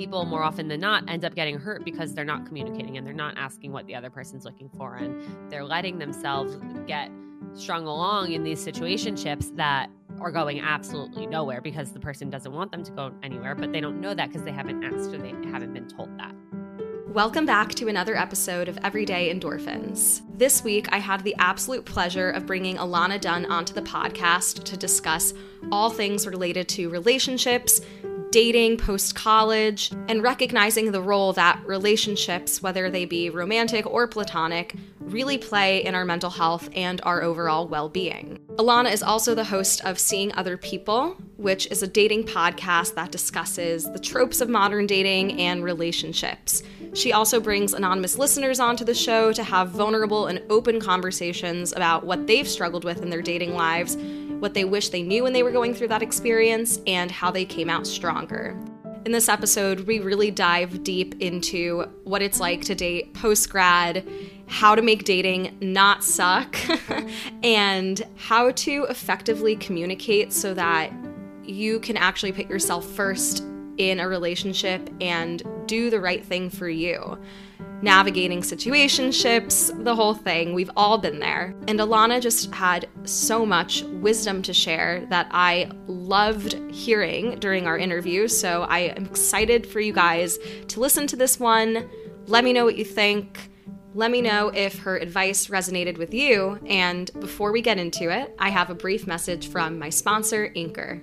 people more often than not end up getting hurt because they're not communicating and they're not asking what the other person's looking for and they're letting themselves get strung along in these situationships that are going absolutely nowhere because the person doesn't want them to go anywhere but they don't know that because they haven't asked or they haven't been told that Welcome back to another episode of Everyday Endorphins. This week, I had the absolute pleasure of bringing Alana Dunn onto the podcast to discuss all things related to relationships, dating post college, and recognizing the role that relationships, whether they be romantic or platonic, really play in our mental health and our overall well being. Alana is also the host of Seeing Other People, which is a dating podcast that discusses the tropes of modern dating and relationships. She also brings anonymous listeners onto the show to have vulnerable and open conversations about what they've struggled with in their dating lives what they wish they knew when they were going through that experience, and how they came out stronger. In this episode, we really dive deep into what it's like to date post grad, how to make dating not suck, and how to effectively communicate so that you can actually put yourself first in a relationship and do the right thing for you navigating situationships, the whole thing. We've all been there. And Alana just had so much wisdom to share that I loved hearing during our interview. So I am excited for you guys to listen to this one. Let me know what you think. Let me know if her advice resonated with you. And before we get into it, I have a brief message from my sponsor, Anchor.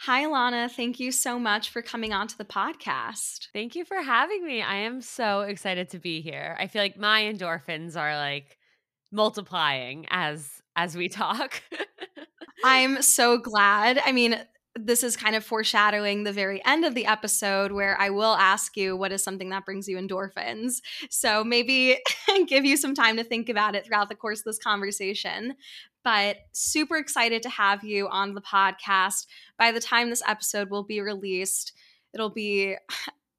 Hi, Alana. Thank you so much for coming on to the podcast. Thank you for having me. I am so excited to be here. I feel like my endorphins are like multiplying as as we talk. I'm so glad. I mean, this is kind of foreshadowing the very end of the episode where I will ask you what is something that brings you endorphins. So maybe give you some time to think about it throughout the course of this conversation. But super excited to have you on the podcast. By the time this episode will be released, it'll be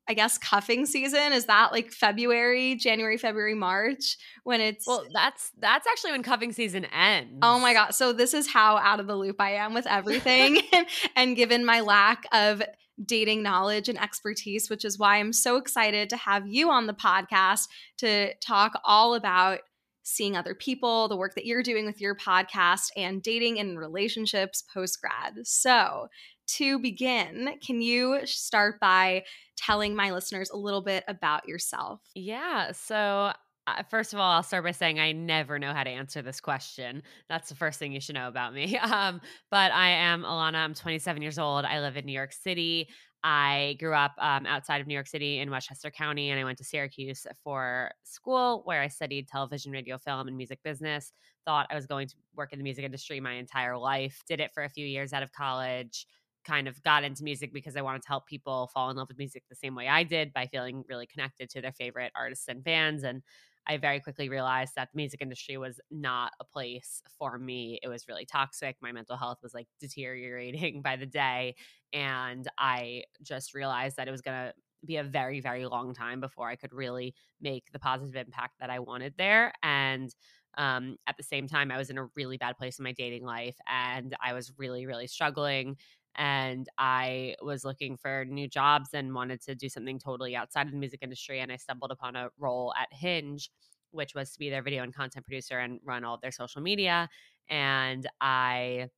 I guess cuffing season is that like February, January, February, March when it's Well, that's that's actually when cuffing season ends. Oh my god. So this is how out of the loop I am with everything and given my lack of dating knowledge and expertise, which is why I'm so excited to have you on the podcast to talk all about seeing other people, the work that you're doing with your podcast, and dating and relationships post grad. So, to begin, can you start by telling my listeners a little bit about yourself? Yeah. So, uh, first of all, I'll start by saying I never know how to answer this question. That's the first thing you should know about me. Um, but I am Alana. I'm 27 years old. I live in New York City. I grew up um, outside of New York City in Westchester County, and I went to Syracuse for school where I studied television, radio, film, and music business. Thought I was going to work in the music industry my entire life. Did it for a few years out of college kind of got into music because I wanted to help people fall in love with music the same way I did by feeling really connected to their favorite artists and bands. And I very quickly realized that the music industry was not a place for me. It was really toxic. My mental health was like deteriorating by the day. And I just realized that it was going to be a very, very long time before I could really make the positive impact that I wanted there. And um, at the same time, I was in a really bad place in my dating life and I was really, really struggling and I was looking for new jobs and wanted to do something totally outside of the music industry. And I stumbled upon a role at Hinge, which was to be their video and content producer and run all of their social media. And I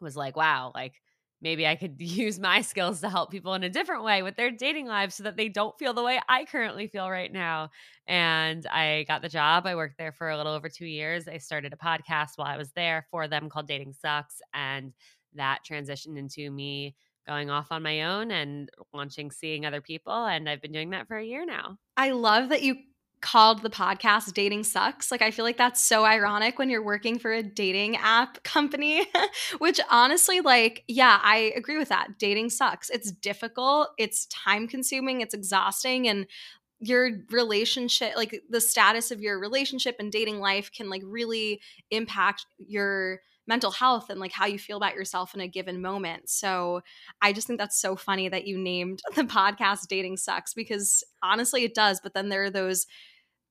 was like, wow, like maybe I could use my skills to help people in a different way with their dating lives so that they don't feel the way I currently feel right now. And I got the job. I worked there for a little over two years. I started a podcast while I was there for them called Dating Sucks. And that transitioned into me going off on my own and launching seeing other people and I've been doing that for a year now. I love that you called the podcast Dating Sucks. Like, I feel like that's so ironic when you're working for a dating app company, which honestly, like, yeah, I agree with that. Dating sucks. It's difficult, it's time consuming, it's exhausting. And your relationship, like the status of your relationship and dating life can like really impact your mental health and like how you feel about yourself in a given moment. So I just think that's so funny that you named the podcast Dating Sucks because honestly it does, but then there are those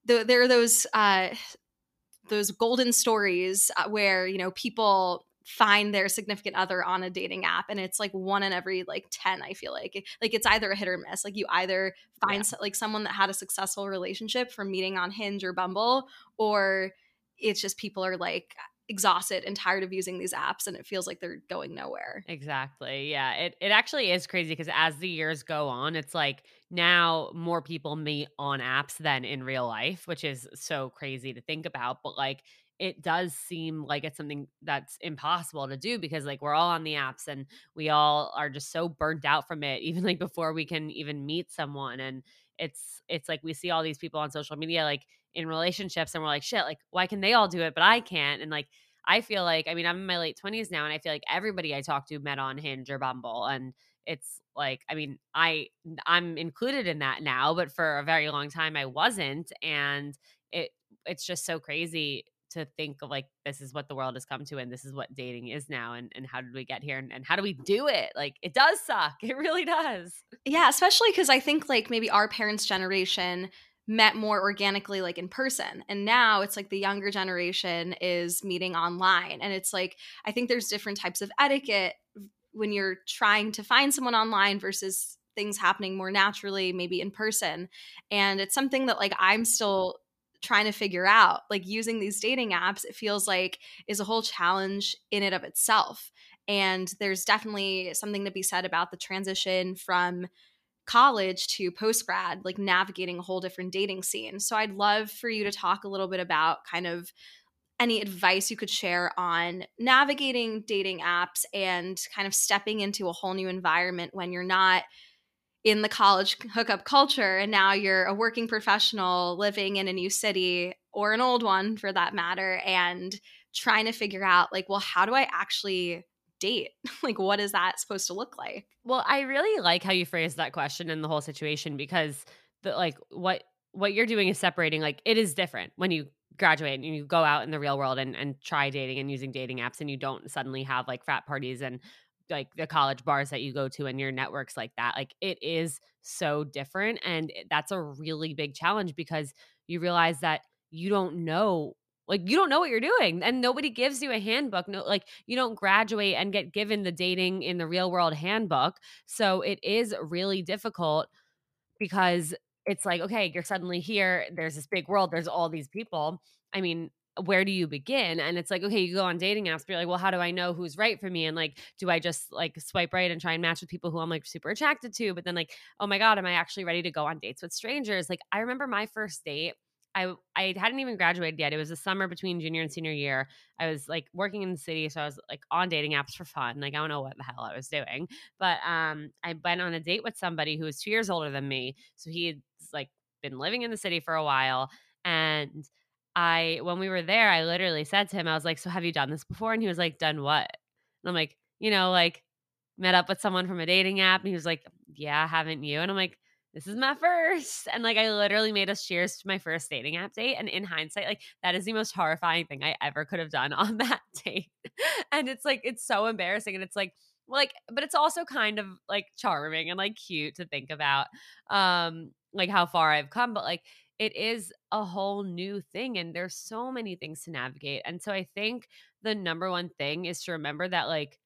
there are those uh those golden stories uh, where you know people find their significant other on a dating app and it's like one in every like 10 i feel like like it's either a hit or miss like you either find yeah. so, like someone that had a successful relationship from meeting on hinge or bumble or it's just people are like exhausted and tired of using these apps and it feels like they're going nowhere. Exactly. Yeah. It it actually is crazy because as the years go on, it's like now more people meet on apps than in real life, which is so crazy to think about. But like it does seem like it's something that's impossible to do because like we're all on the apps and we all are just so burnt out from it even like before we can even meet someone and it's it's like we see all these people on social media like in relationships and we're like shit like why can they all do it but i can't? And like i feel like i mean i'm in my late 20s now and i feel like everybody i talk to met on hinge or bumble and it's like i mean i i'm included in that now but for a very long time i wasn't and it it's just so crazy to think of like this is what the world has come to and this is what dating is now and, and how did we get here and, and how do we do it? Like it does suck. It really does. Yeah especially because i think like maybe our parents generation met more organically like in person. And now it's like the younger generation is meeting online. And it's like i think there's different types of etiquette when you're trying to find someone online versus things happening more naturally maybe in person. And it's something that like i'm still trying to figure out. Like using these dating apps it feels like is a whole challenge in and of itself. And there's definitely something to be said about the transition from college to post grad, like navigating a whole different dating scene. So I'd love for you to talk a little bit about kind of any advice you could share on navigating dating apps and kind of stepping into a whole new environment when you're not in the college hookup culture and now you're a working professional living in a new city or an old one for that matter and trying to figure out like well how do i actually date? like, what is that supposed to look like? Well, I really like how you phrased that question and the whole situation because the like what what you're doing is separating like it is different when you graduate and you go out in the real world and, and try dating and using dating apps and you don't suddenly have like frat parties and like the college bars that you go to and your networks like that like it is so different and that's a really big challenge because you realize that you don't know like you don't know what you're doing and nobody gives you a handbook no like you don't graduate and get given the dating in the real world handbook so it is really difficult because it's like okay you're suddenly here there's this big world there's all these people i mean where do you begin? And it's like okay you go on dating apps but you're like well how do i know who's right for me? And like do i just like swipe right and try and match with people who i'm like super attracted to? But then like oh my god am i actually ready to go on dates with strangers? Like i remember my first date I I hadn't even graduated yet. It was the summer between junior and senior year. I was like working in the city, so I was like on dating apps for fun. Like I don't know what the hell I was doing, but um, I went on a date with somebody who was two years older than me. So he had like been living in the city for a while, and I when we were there, I literally said to him, I was like, "So have you done this before?" And he was like, "Done what?" And I'm like, "You know, like." Met up with someone from a dating app, and he was like, "Yeah, haven't you?" And I'm like, this is my first. And like, I literally made us cheers to my first dating app date. And in hindsight, like, that is the most horrifying thing I ever could have done on that date. and it's like, it's so embarrassing. And it's like, like, but it's also kind of like charming and like cute to think about, um, like how far I've come. But like, it is a whole new thing. And there's so many things to navigate. And so I think the number one thing is to remember that, like,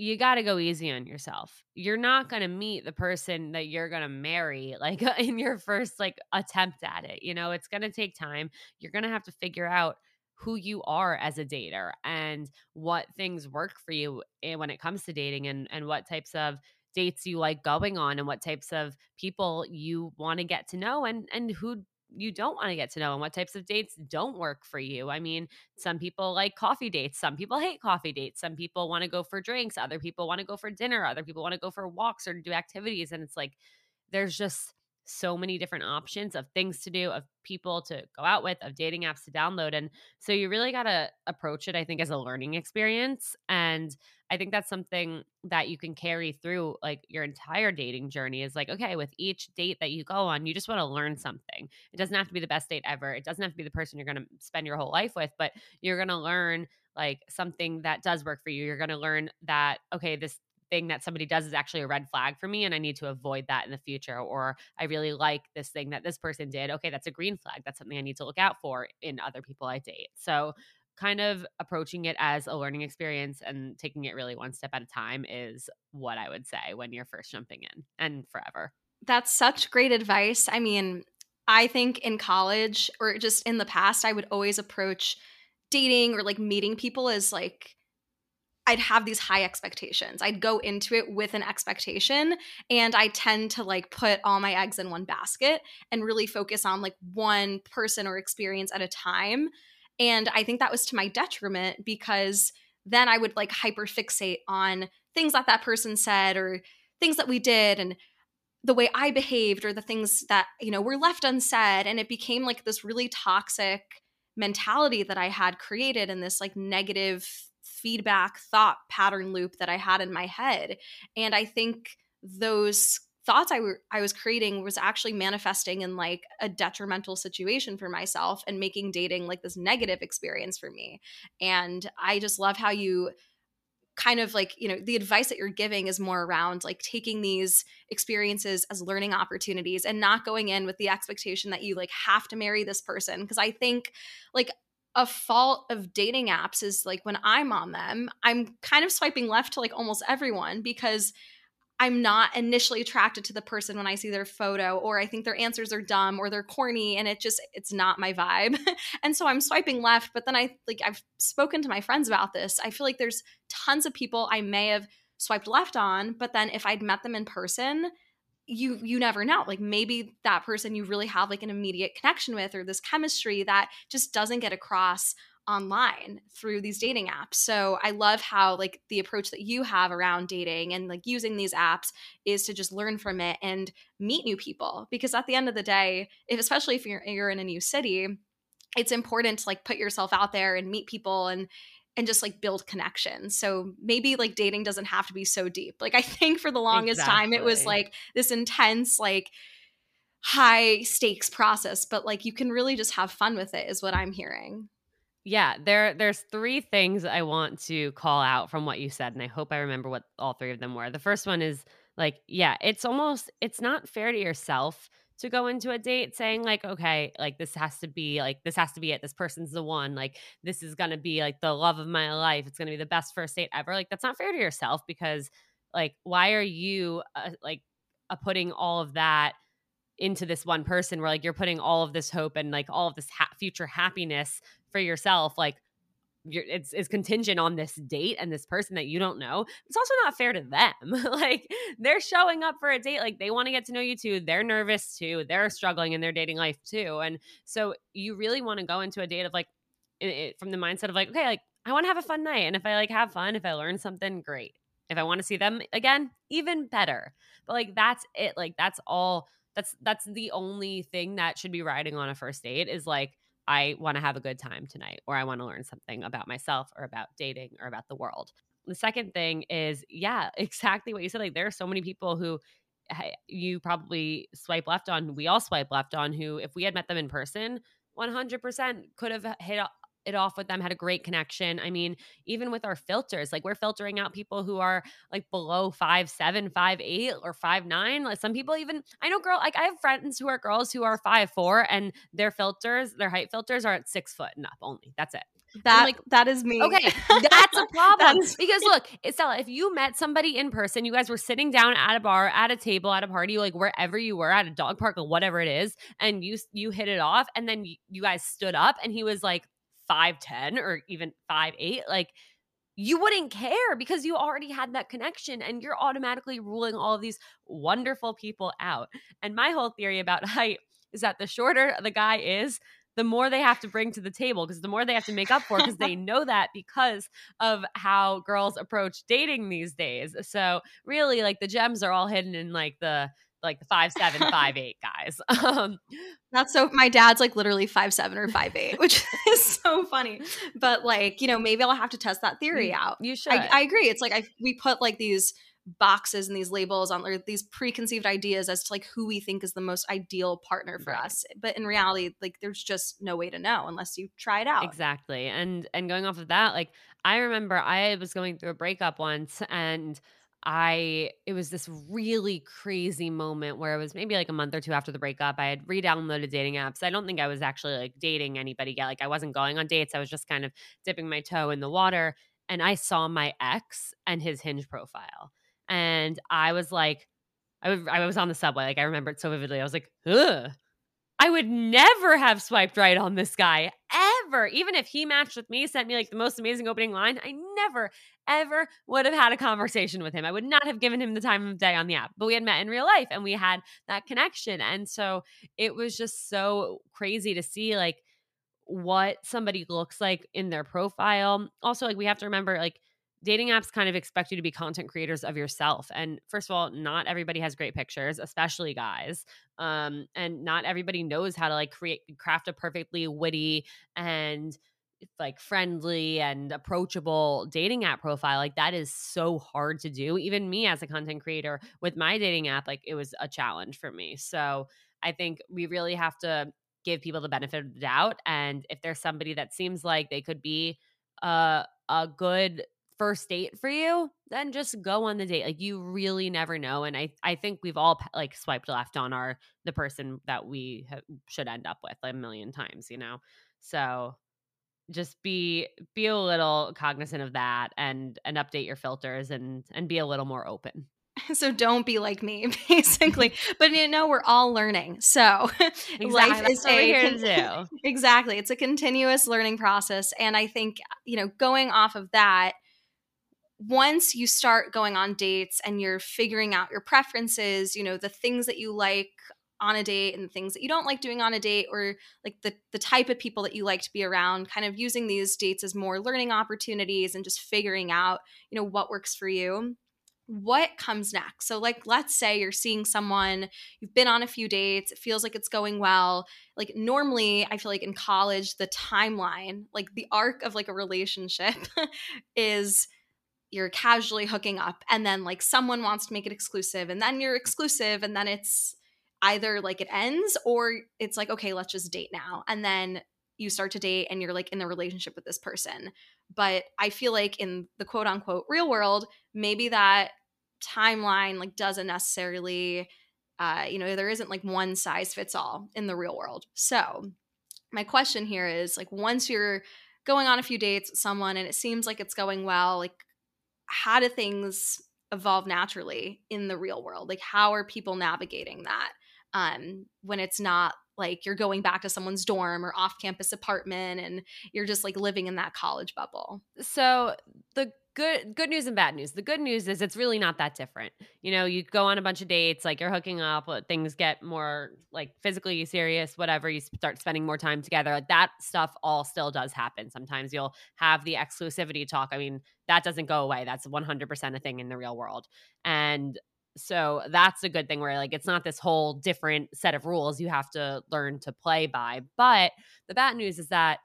you got to go easy on yourself. You're not going to meet the person that you're going to marry like in your first like attempt at it. You know, it's going to take time. You're going to have to figure out who you are as a dater and what things work for you eh, when it comes to dating and and what types of dates you like going on and what types of people you want to get to know and and who you don't want to get to know and what types of dates don't work for you. I mean, some people like coffee dates, some people hate coffee dates, some people want to go for drinks, other people want to go for dinner, other people want to go for walks or do activities and it's like there's just so many different options of things to do, of people to go out with, of dating apps to download. And so you really got to approach it, I think, as a learning experience. And I think that's something that you can carry through like your entire dating journey is like, okay, with each date that you go on, you just want to learn something. It doesn't have to be the best date ever. It doesn't have to be the person you're going to spend your whole life with, but you're going to learn like something that does work for you. You're going to learn that, okay, this thing that somebody does is actually a red flag for me and I need to avoid that in the future. Or I really like this thing that this person did. Okay, that's a green flag. That's something I need to look out for in other people I date. So, kind of approaching it as a learning experience and taking it really one step at a time is what I would say when you're first jumping in and forever. That's such great advice. I mean, I think in college or just in the past, I would always approach dating or like meeting people as like I'd have these high expectations. I'd go into it with an expectation and I tend to like put all my eggs in one basket and really focus on like one person or experience at a time. And I think that was to my detriment because then I would like hyper fixate on things that that person said or things that we did and the way I behaved or the things that, you know, were left unsaid. And it became like this really toxic mentality that I had created and this like negative feedback thought pattern loop that I had in my head. And I think those thoughts I, were, I was creating was actually manifesting in like a detrimental situation for myself and making dating like this negative experience for me. And I just love how you kind of like you know the advice that you're giving is more around like taking these experiences as learning opportunities and not going in with the expectation that you like have to marry this person because i think like a fault of dating apps is like when I'm on them, I'm kind of swiping left to like almost everyone because I'm not initially attracted to the person when I see their photo or I think their answers are dumb or they're corny and it just it's not my vibe. and so I'm swiping left, but then I like I've spoken to my friends about this. I feel like there's tons of people I may have swiped left on, but then if I'd met them in person, you you never know like maybe that person you really have like an immediate connection with or this chemistry that just doesn't get across online through these dating apps. So I love how like the approach that you have around dating and like using these apps is to just learn from it and meet new people because at the end of the day, if especially if you're you're in a new city, it's important to like put yourself out there and meet people and and just like build connections. So maybe like dating doesn't have to be so deep. Like I think for the longest exactly. time it was like this intense like high stakes process, but like you can really just have fun with it is what I'm hearing. Yeah, there there's three things I want to call out from what you said and I hope I remember what all three of them were. The first one is like yeah, it's almost it's not fair to yourself to go into a date saying like okay like this has to be like this has to be it. This person's the one. Like this is gonna be like the love of my life. It's gonna be the best first date ever. Like that's not fair to yourself because like why are you uh, like uh, putting all of that into this one person where like you're putting all of this hope and like all of this ha- future happiness for yourself? Like you're, it's, it's contingent on this date and this person that you don't know. It's also not fair to them. like they're showing up for a date, like they want to get to know you too. They're nervous too. They're struggling in their dating life too. And so you really want to go into a date of like, it, from the mindset of like, okay, like I want to have a fun night. And if I like have fun, if I learn something, great. If I want to see them again, even better. But like that's it. Like that's all. That's that's the only thing that should be riding on a first date is like I want to have a good time tonight, or I want to learn something about myself or about dating or about the world. The second thing is, yeah, exactly what you said. Like, there are so many people who you probably swipe left on, we all swipe left on, who, if we had met them in person, 100% could have hit it off with them, had a great connection. I mean, even with our filters, like we're filtering out people who are like below five seven, five eight, or five nine. Like some people even I know girl like I have friends who are girls who are five four and their filters, their height filters are at six foot and up only. That's it. That like that is me. Okay, that's a problem because look, Estella, if you met somebody in person, you guys were sitting down at a bar, at a table, at a party, like wherever you were, at a dog park or whatever it is, and you you hit it off, and then you, you guys stood up, and he was like 5'10 or even 5'8, like you wouldn't care because you already had that connection and you're automatically ruling all of these wonderful people out. And my whole theory about height is that the shorter the guy is, the more they have to bring to the table because the more they have to make up for because they know that because of how girls approach dating these days. So really like the gems are all hidden in like the like the five seven, five eight guys. Um, That's so. My dad's like literally five seven or five eight, which is so funny. But like you know, maybe I'll have to test that theory out. you should. I, I agree. It's like I we put like these boxes and these labels on or these preconceived ideas as to like who we think is the most ideal partner for Right. us. But in reality, like there's just no way to know unless you try it out. Exactly. And and going off of that, like I remember I was going through a breakup once and I it was this really crazy moment where it was maybe like a month or two after the breakup. I had re-downloaded dating apps. I don't think I was actually like dating anybody yet. Like I wasn't going on dates. I was just kind of dipping my toe in the water and I saw my ex and his hinge profile. And I was like I was, I was on the subway. Like I remember it so vividly. I was like, ugh. I would never have swiped right on this guy ever. Even if he matched with me, sent me like the most amazing opening line, I never, ever would have had a conversation with him. I would not have given him the time of day on the app. But we had met in real life and we had that connection. And so it was just so crazy to see like what somebody looks like in their profile. Also, like we have to remember, like, dating apps kind of expect you to be content creators of yourself. And first of all, not everybody has great pictures, especially guys. Um, and not everybody knows how to like create craft a perfectly witty and like friendly and approachable dating app profile. Like that is so hard to do. Even me as a content creator with my dating app, like it was a challenge for me. So I think we really have to give people the benefit of the doubt. And if there's somebody that seems like they could be a a good first date for you, then just go on the date. Like you really never know. And I I think we've all like swiped left on our the person that we ha- should end up with a million times, you know. So just be be a little cognizant of that and and update your filters and and be a little more open. So don't be like me, basically. but you know, we're all learning. So life is a here to do. exactly. It's a continuous learning process. And I think, you know, going off of that, once you start going on dates and you're figuring out your preferences, you know, the things that you like on a date and the things that you don't like doing on a date or like the the type of people that you like to be around, kind of using these dates as more learning opportunities and just figuring out, you know, what works for you. What comes next? So like let's say you're seeing someone, you've been on a few dates, it feels like it's going well. Like normally, I feel like in college the timeline, like the arc of like a relationship is you're casually hooking up and then like someone wants to make it exclusive and then you're exclusive and then it's either like it ends or it's like okay let's just date now and then you start to date and you're like in the relationship with this person. But i feel like in the quote unquote real world maybe that timeline like doesn't necessarily uh you know there isn't like one size fits all in the real world. So my question here is like once you're going on a few dates with someone and it seems like it's going well like how do things evolve naturally in the real world? Like how are people navigating that um when it's not like you're going back to someone's dorm or off campus apartment and you're just like living in that college bubble? So the good good news and bad news. The good news is it's really not that different. You know, you go on a bunch of dates, like you're hooking up, uh, things get more like physically serious, whatever. You start spending more time together. That stuff all still does happen. Sometimes you'll have the exclusivity talk. I mean, that doesn't go away. That's 100% a thing in the real world. And so that's a good thing where like it's not this whole different set of rules you have to learn to play by. But the bad news is that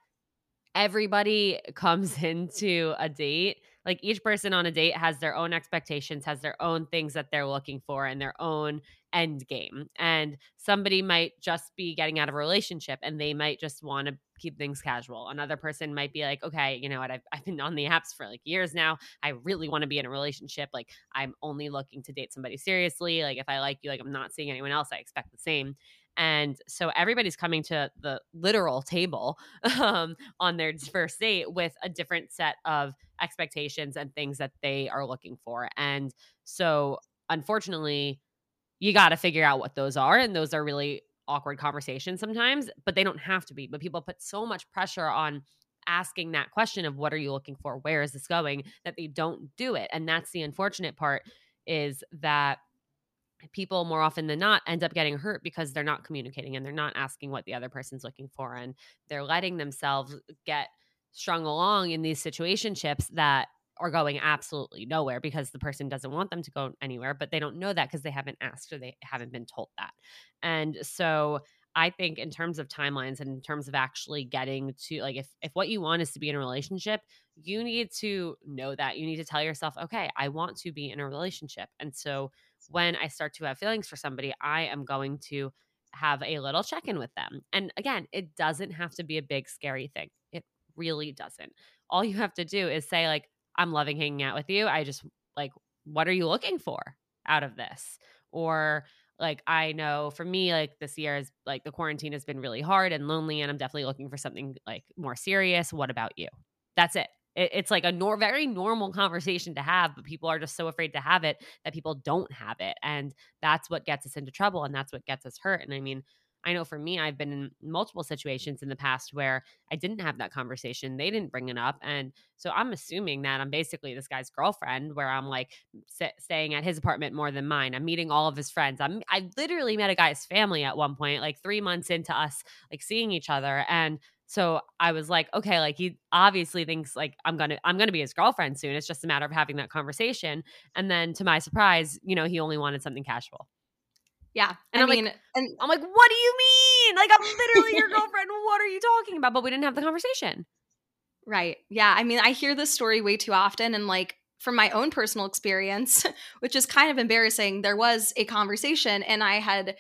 everybody comes into a date like each person on a date has their own expectations has their own things that they're looking for and their own end game and somebody might just be getting out of a relationship and they might just want to keep things casual. Another person might be like okay you know what I've, I've been on the apps for like years now. I really want to be in a relationship. Like i'm only looking to date somebody seriously. Like if i like you like i'm not seeing anyone else. I expect the same and so everybody's coming to the literal table um, on their first date with a different set of expectations and things that they are looking for. And so, unfortunately, you got to figure out what those are. And those are really awkward conversations sometimes, but they don't have to be. But people put so much pressure on asking that question of what are you looking for? Where is this going? That they don't do it. And that's the unfortunate part is that people more often than not end up getting hurt because they're not communicating and they're not asking what the other person's looking for and they're letting themselves get strung along in these situationships that are going absolutely nowhere because the person doesn't want them to go anywhere, but they don't know that because they haven't asked or they haven't been told that. And so I think in terms of timelines and in terms of actually getting to like if if what you want is to be in a relationship, you need to know that. You need to tell yourself, okay, I want to be in a relationship. And so when I start to have feelings for somebody, I am going to have a little check-in with them. And again, it doesn't have to be a big scary thing. It really doesn't. All you have to do is say like I'm loving hanging out with you. I just like what are you looking for out of this? Or like I know for me, like this year is like the quarantine has been really hard and lonely, and I'm definitely looking for something like more serious. What about you? That's it. It it's like a nor- very normal conversation to have, but people are just so afraid to have it that people don't have it, and that's what gets us into trouble, and that's what gets us hurt. And I mean, I know for me, I've been in multiple situations in the past where I didn't have that conversation. They didn't bring it up. And so I'm assuming that I'm basically this guy's girlfriend where I'm like s- staying at his apartment more than mine. I'm meeting all of his friends. I'm, I literally met a guy's family at one point, like three months into us like seeing each other. And so I was like, okay, like he obviously thinks like I'm gonna I'm gonna be his girlfriend soon. It's just a matter of having that conversation. And then to my surprise, you know, he only wanted something casual. Yeah. And I I'm like- mean, and I'm like, what do you mean? Like, I'm literally your girlfriend. What are you talking about? But we didn't have the conversation. Right. Yeah. I mean, I hear this story way too often. And like from my own personal experience, which is kind of embarrassing, there was a conversation and I had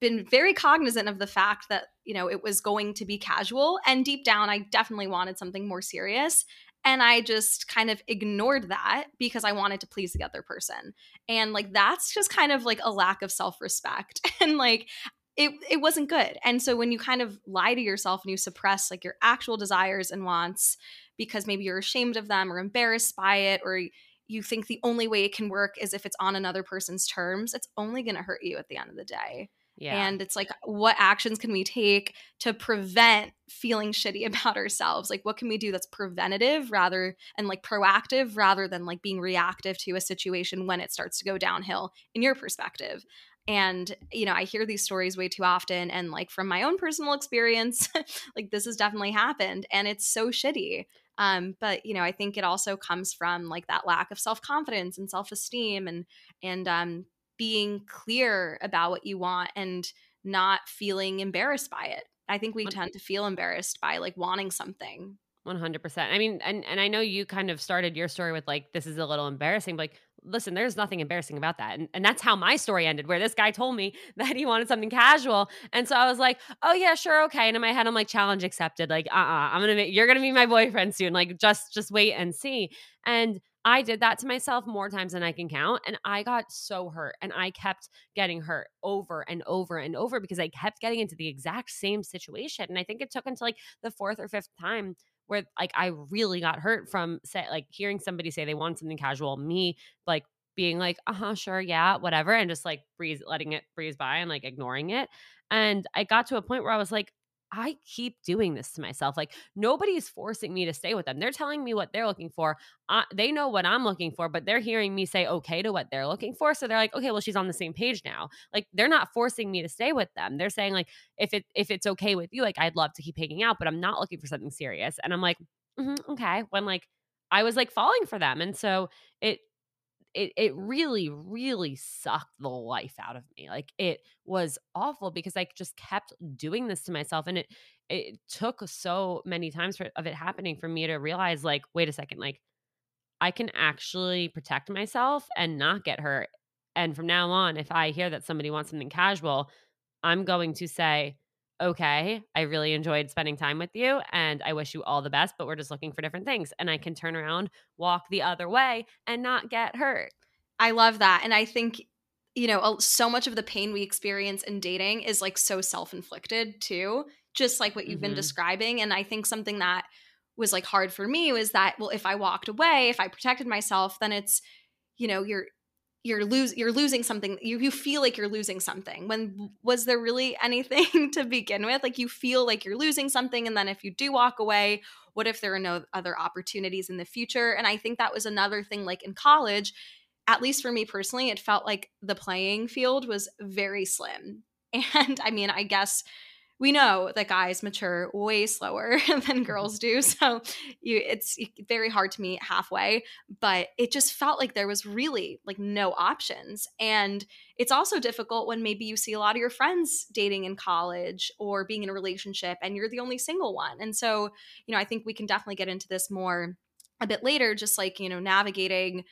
been very cognizant of the fact that, you know, it was going to be casual. And deep down, I definitely wanted something more serious. And I just kind of ignored that because I wanted to please the other person. And like, that's just kind of like a lack of self respect. And like, it, it wasn't good. And so when you kind of lie to yourself and you suppress like your actual desires and wants because maybe you're ashamed of them or embarrassed by it or you think the only way it can work is if it's on another person's terms, it's only going to hurt you at the end of the day. Yeah. And it's like, what actions can we take to prevent feeling shitty about ourselves? Like, what can we do that's preventative rather and like proactive rather than like being reactive to a situation when it starts to go downhill in your perspective? And, you know, I hear these stories way too often. And like from my own personal experience, like this has definitely happened and it's so shitty. Um, but you know, I think it also comes from like that lack of self-confidence and self-esteem and and um being clear about what you want and not feeling embarrassed by it. I think we tend to feel embarrassed by like wanting something. 100%. I mean, and and I know you kind of started your story with like this is a little embarrassing, but like listen, there's nothing embarrassing about that. And and that's how my story ended where this guy told me that he wanted something casual. And so I was like, "Oh yeah, sure, okay." And in my head I'm like, "Challenge accepted." Like, "Uh-uh, I'm going to make you're going to be my boyfriend soon. Like just just wait and see." And I did that to myself more times than I can count. And I got so hurt. And I kept getting hurt over and over and over because I kept getting into the exact same situation. And I think it took until like the fourth or fifth time where like I really got hurt from say like hearing somebody say they want something casual, me like being like, uh huh, sure, yeah, whatever, and just like breeze, letting it breeze by and like ignoring it. And I got to a point where I was like, I keep doing this to myself. Like nobody's forcing me to stay with them. They're telling me what they're looking for. I, they know what I'm looking for, but they're hearing me say okay to what they're looking for. So they're like, okay, well, she's on the same page now. Like they're not forcing me to stay with them. They're saying like, if it if it's okay with you, like I'd love to keep hanging out, but I'm not looking for something serious. And I'm like, "Mhm, okay. When like I was like falling for them, and so it it it really really sucked the life out of me like it was awful because i just kept doing this to myself and it it took so many times for, of it happening for me to realize like wait a second like i can actually protect myself and not get hurt and from now on if i hear that somebody wants something casual i'm going to say okay i really enjoyed spending time with you and i wish you all the best but we're just looking for different things and i can turn around walk the other way and not get hurt I love that. And I think, you know, so much of the pain we experience in dating is like so self inflicted too, just like what you've been Mhm. describing. And I think something that was like hard for me was that, well, if I walked away, if I protected myself, then it's, you know, you're, you're lose you're losing something you you feel like you're losing something. When was there really anything to begin with? Like you feel like you're losing something and then if you do walk away what if there are no other opportunities in the future? And i think that was another thing like in college at least for me personally, it felt like the playing field was very slim. And I mean, I guess we know that guys mature way slower than girls do so you it's very hard to meet halfway but it just felt like there was really like no options and it's also difficult when maybe you see a lot of your friends dating in college or being in a relationship and you're the only single one and so you know i think we can definitely get into this more a bit later just like you know navigating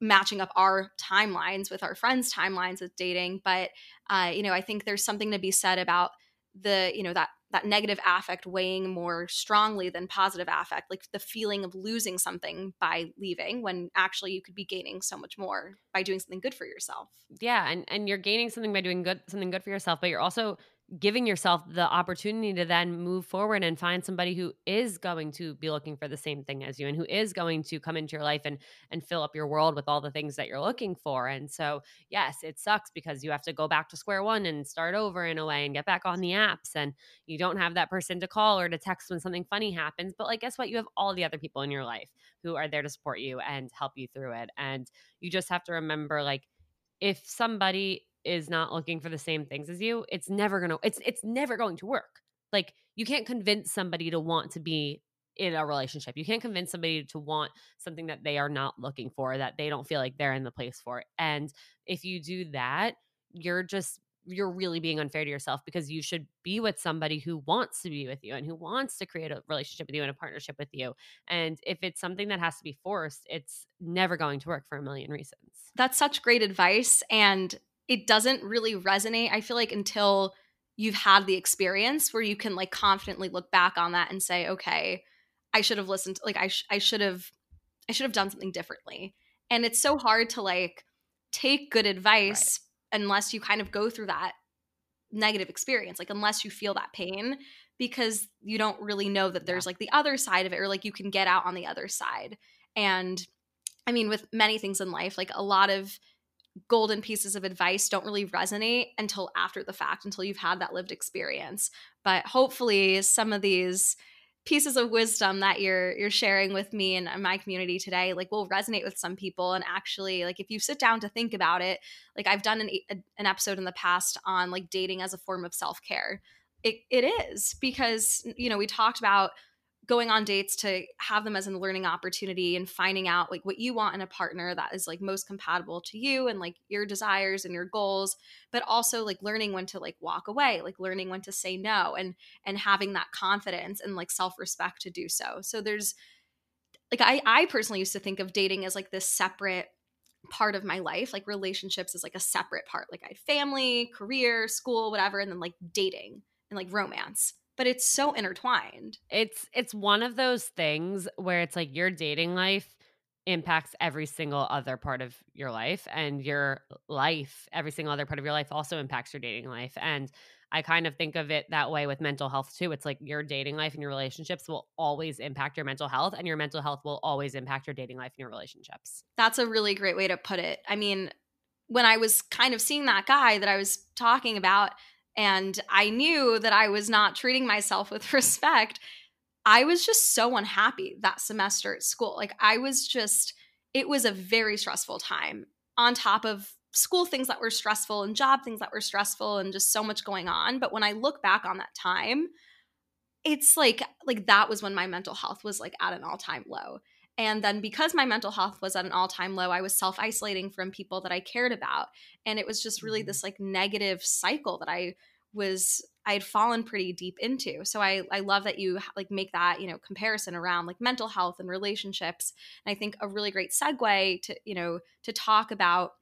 matching up our timelines with our friends timelines with dating but uh, you know i think there's something to be said about the you know that that negative affect weighing more strongly than positive affect like the feeling of losing something by leaving when actually you could be gaining so much more by doing something good for yourself. Yeah and and you're gaining something by doing good something good for yourself but you're also giving yourself the opportunity to then move forward and find somebody who is going to be looking for the same thing as you and who is going to come into your life and and fill up your world with all the things that you're looking for. And so yes it sucks because you have to go back to square one and start over in a way and get back on the apps and you don't have that person to call or to text when something funny happens. But like guess what? You have all the other people in your life who are there to support you and help you through it. And you just have to remember like if somebody is not looking for the same things as you, it's never going to it's it's never going to work. Like you can't convince somebody to want to be in a relationship. You can't convince somebody to want something that they are not looking for, that they don't feel like they're in the place for. And if you do that, you're just you're really being unfair to yourself because you should be with somebody who wants to be with you and who wants to create a relationship with you and a partnership with you. And if it's something that has to be forced, it's never going to work for a million reasons. That's such great advice. And it doesn't really resonate i feel like until you've had the experience where you can like confidently look back on that and say okay i should have listened like i, sh- I should have i should have done something differently and it's so hard to like take good advice right. unless you kind of go through that negative experience like unless you feel that pain because you don't really know that there's yeah. like the other side of it or like you can get out on the other side and i mean with many things in life like a lot of golden pieces of advice don't really resonate until after the fact, until you've had that lived experience. But hopefully, some of these pieces of wisdom that you're you're sharing with me and my community today like will resonate with some people and actually like if you sit down to think about it like i've done an, an episode in the past on like dating as a form of self-care it, it is because you know we talked about going on dates to have them as a learning opportunity and finding out like what you want in a partner that is like most compatible to you and like your desires and your goals but also like learning when to like walk away like learning when to say no and and having that confidence and like self-respect to do so. So there's like i i personally used to think of dating as like this separate part of my life like relationships is like a separate part like i had family career school whatever and then like dating and like romance but it's so intertwined. It's it's one of those things where it's like your dating life impacts every single other part of your life and your life every single other part of your life also impacts your dating life and I kind of think of it that way with mental health too. It's like your dating life and your relationships will always impact your mental health, and your mental health will always impact your dating life and your relationships. That's a really great way to put it. I mean, when I was kind of seeing that guy that I was talking about, and I knew that I was not treating myself with respect, I was just so unhappy that semester at school. Like, I was just, it was a very stressful time on top of school things that were stressful and job things that were stressful and just so much going on. But when I look back on that time, it's like like that was when my mental health was like at an all-time low and then because my mental health was at an all-time low i was self-isolating from people that i cared about. And it was just really mm-hmm. this like negative cycle that i was i had fallen pretty deep into. So i i love that you like make that you know comparison around like mental health and relationships. And i think a really great segue to you know to talk about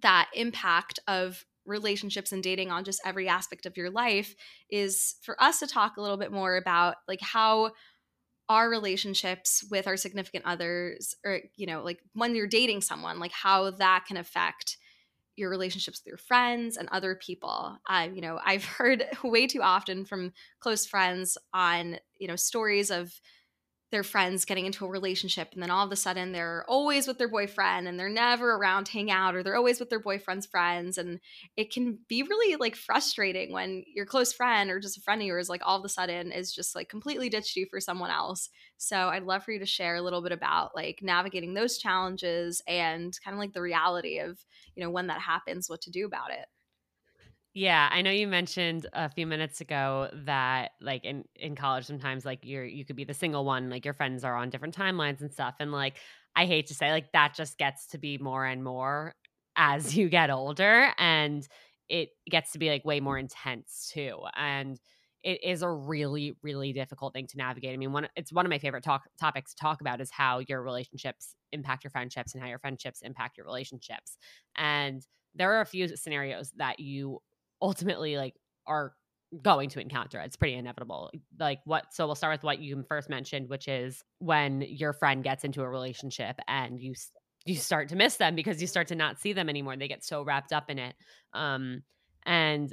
that impact of relationships and dating on just every aspect of your life is for us to talk a little bit more about like how our relationships with our significant others or you know like when you're dating someone like how that can affect your relationships with your friends and other people. Uh, you know i've heard way too often from close friends on you know stories of their friends getting into a relationship and then all of a sudden they're always with their boyfriend and they're never around to hang out or they're always with their boyfriend's friends and it can be really like frustrating when your close friend or just a friend of yours like all of a sudden is just like completely ditched you for someone else. So i'd love for you to share a little bit about like navigating those challenges and kind of like the reality of you know when that happens what to do about it Yeah, I know you mentioned a few minutes ago that like in in college sometimes like you're you could be the single one, like your friends are on different timelines and stuff and like I hate to say like that just gets to be more and more as you get older and it gets to be like way more intense too. And it is a really really difficult thing to navigate. I mean, one it's one of my favorite talk topics to talk about is how your relationships impact your friendships and how your friendships impact your relationships. And there are a few scenarios that you ultimately like are going to encounter. It's pretty inevitable. Like what so we'll start with what you first mentioned, which is when your friend gets into a relationship and you you start to miss them because you start to not see them anymore. They get so wrapped up in it. Um and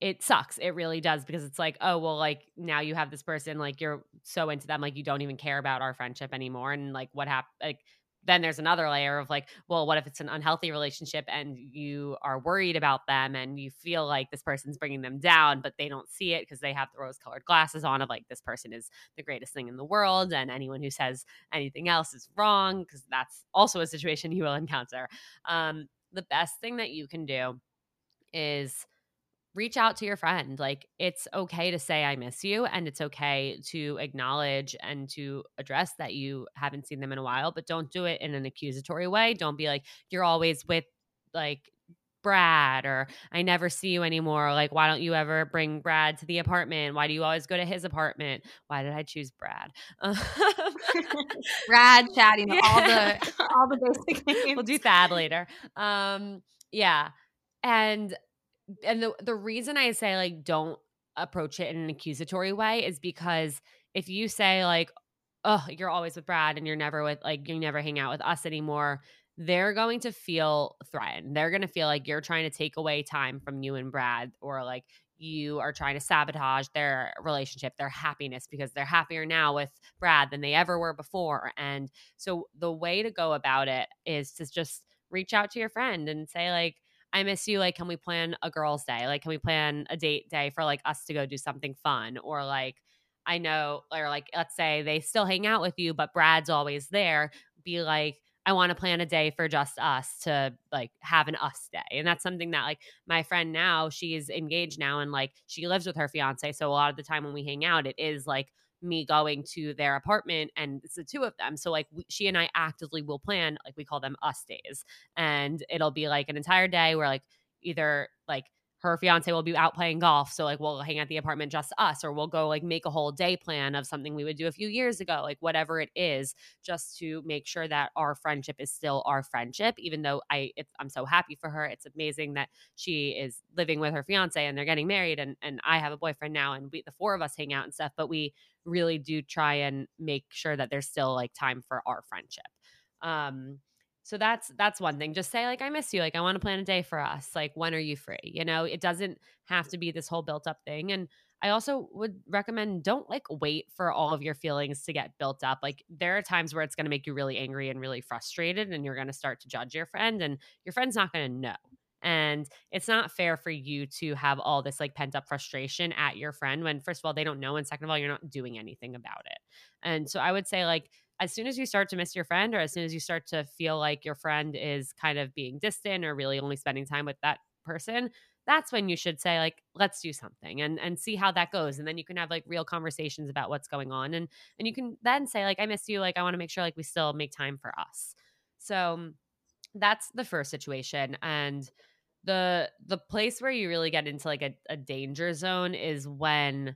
it sucks. It really does because it's like, oh, well, like now you have this person, like you're so into them, like you don't even care about our friendship anymore. And like what happened, like then there's another layer of like, well, what if it's an unhealthy relationship and you are worried about them and you feel like this person's bringing them down, but they don't see it because they have the rose colored glasses on of like, this person is the greatest thing in the world. And anyone who says anything else is wrong because that's also a situation you will encounter. Um, the best thing that you can do is reach out to your friend. Like it's okay to say I miss you and it's okay to acknowledge and to address that you haven't seen them in a while, but don't do it in an accusatory way. Don't be like you're always with like Brad or I never see you anymore. Like, why don't you ever bring Brad to the apartment? Why do you always go to his apartment? Why did I choose Brad? Brad, chatting yeah. all the all the basic names. We'll do Thad later. Um, yeah. And and the the reason I say like don't approach it in an accusatory way is because if you say like oh you're always with Brad and you're never with like you never hang out with us anymore they're going to feel threatened they're going to feel like you're trying to take away time from you and Brad or like you are trying to sabotage their relationship, their happiness, because they're happier now with Brad than they ever were before. And so the way to go about it is to just reach out to your friend and say, like, I miss you. Like, can we plan a girls' day? Like, can we plan a date day for like us to go do something fun? Or like, I know, or like, let's say they still hang out with you, but Brad's always there. Be like, I want to plan a day for just us to like have an us day. And that's something that like my friend now, she's engaged now and like she lives with her fiance. So a lot of the time when we hang out, it is like me going to their apartment and it's the two of them. So like we, she and I actively will plan like we call them us days. And it'll be like an entire day where like either like her fiance will be out playing golf. So like we'll hang at the apartment just us, or we'll go like make a whole day plan of something we would do a few years ago, like whatever it is, just to make sure that our friendship is still our friendship. Even though I I'm so happy for her. It's amazing that she is living with her fiance and they're getting married and and I have a boyfriend now and we the four of us hang out and stuff, but we really do try and make sure that there's still like time for our friendship. Um so that's that's one thing. Just say like I miss you. Like I want to plan a day for us. Like when are you free? You know, it doesn't have to be this whole built up thing. And I also would recommend don't like wait for all of your feelings to get built up. Like there are times where it's going to make you really angry and really frustrated and you're going to start to judge your friend and your friend's not going to know. And it's not fair for you to have all this like pent up frustration at your friend when, first of all, they don't know. And second of all, you're not doing anything about it. And so I would say, like, as soon as you start to miss your friend or as soon as you start to feel like your friend is kind of being distant or really only spending time with that person that's when you should say like let's do something and and see how that goes and then you can have like real conversations about what's going on and and you can then say like i miss you like i want to make sure like we still make time for us so that's the first situation and the the place where you really get into like a, a danger zone is when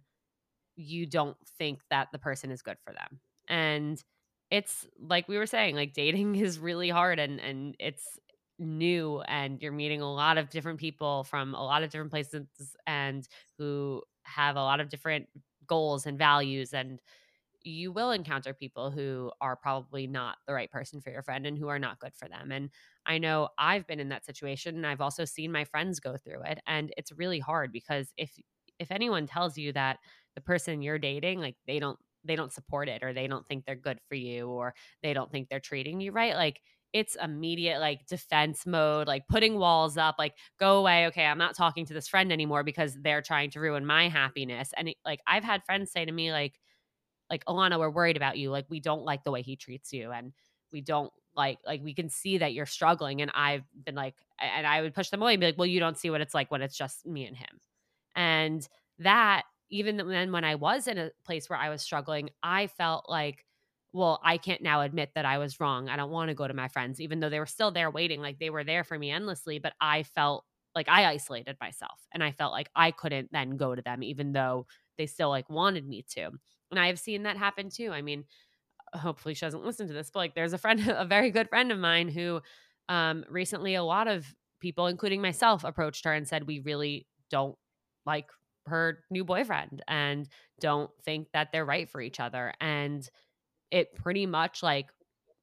you don't think that the person is good for them and it's like we were saying like dating is really hard and and it's new and you're meeting a lot of different people from a lot of different places and who have a lot of different goals and values and you will encounter people who are probably not the right person for your friend and who are not good for them. And I know I've been in that situation and I've also seen my friends go through it and it's really hard because if if anyone tells you that the person you're dating like they don't they don't support it or they don't think they're good for you or they don't think they're treating you right like it's immediate like defense mode like putting walls up like go away okay i'm not talking to this friend anymore because they're trying to ruin my happiness and it, like i've had friends say to me like like alana we're worried about you like we don't like the way he treats you and we don't like like we can see that you're struggling and i've been like and i would push them away and be like well you don't see what it's like when it's just me and him and that even then when i was in a place where i was struggling i felt like well i can't now admit that i was wrong i don't want to go to my friends even though they were still there waiting like they were there for me endlessly but i felt like i isolated myself and i felt like i couldn't then go to them even though they still like wanted me to and i have seen that happen too i mean hopefully she doesn't listen to this, but like there's a friend, a very good friend of mine who um recently a lot of people, including myself, approached her and said, We really don't like her new boyfriend and don't think that they're right for each other. And it pretty much like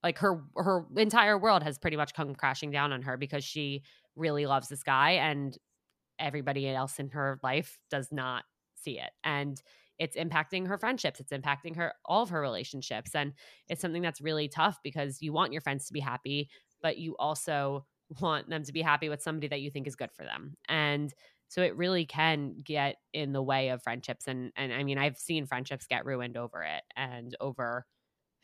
like her her entire world has pretty much come crashing down on her because she really loves this guy and everybody else in her life does not see it. And it's impacting her friendships it's impacting her all of her relationships and it's something that's really tough because you want your friends to be happy but you also want them to be happy with somebody that you think is good for them and so it really can get in the way of friendships and and i mean i've seen friendships get ruined over it and over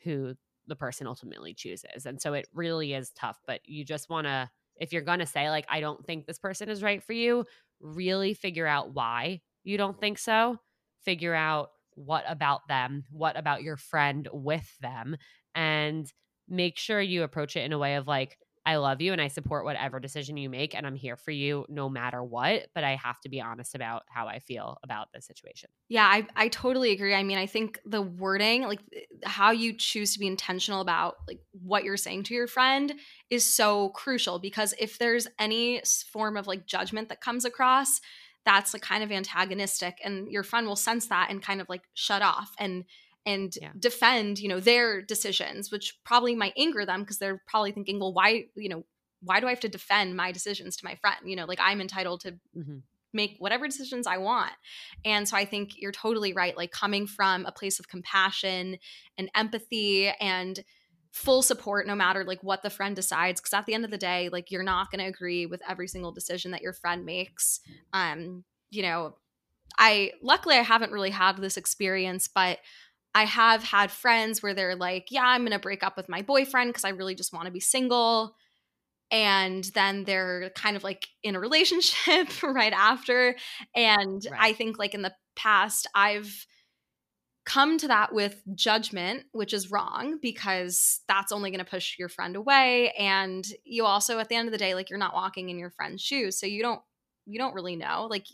who the person ultimately chooses and so it really is tough but you just want to if you're going to say like i don't think this person is right for you really figure out why you don't think so figure out what about them, what about your friend with them, and make sure you approach it in a way of like, I love you and I support whatever decision you make and I'm here for you no matter what, but I have to be honest about how I feel about the situation. Yeah, I I totally agree. I mean, I think the wording, like uh, how you choose to be intentional about like what you're saying to your friend is so crucial because if there's any form of like judgment that comes across, that's like kind of antagonistic and your friend will sense that and kind of like shut off and and yeah. defend you know their decisions which probably might anger them because they're probably thinking well why you know why do i have to defend my decisions to my friend you know like i'm entitled to mm-hmm. make whatever decisions i want and so i think you're totally right like coming from a place of compassion and empathy and full support no matter like what the friend decides because at the end of the day like you're not going to agree with every single decision that your friend makes um you know i luckily i haven't really had this experience but i have had friends where they're like yeah i'm going to break up with my boyfriend because i really just want to be single and then they're kind of like in a relationship right after and right. i think like in the past i've come to that with judgment, which is wrong because that's only going to push your friend away. And you also, at the end of the day, like you're not walking in your friend's shoes. So you don't, you don't really know. Like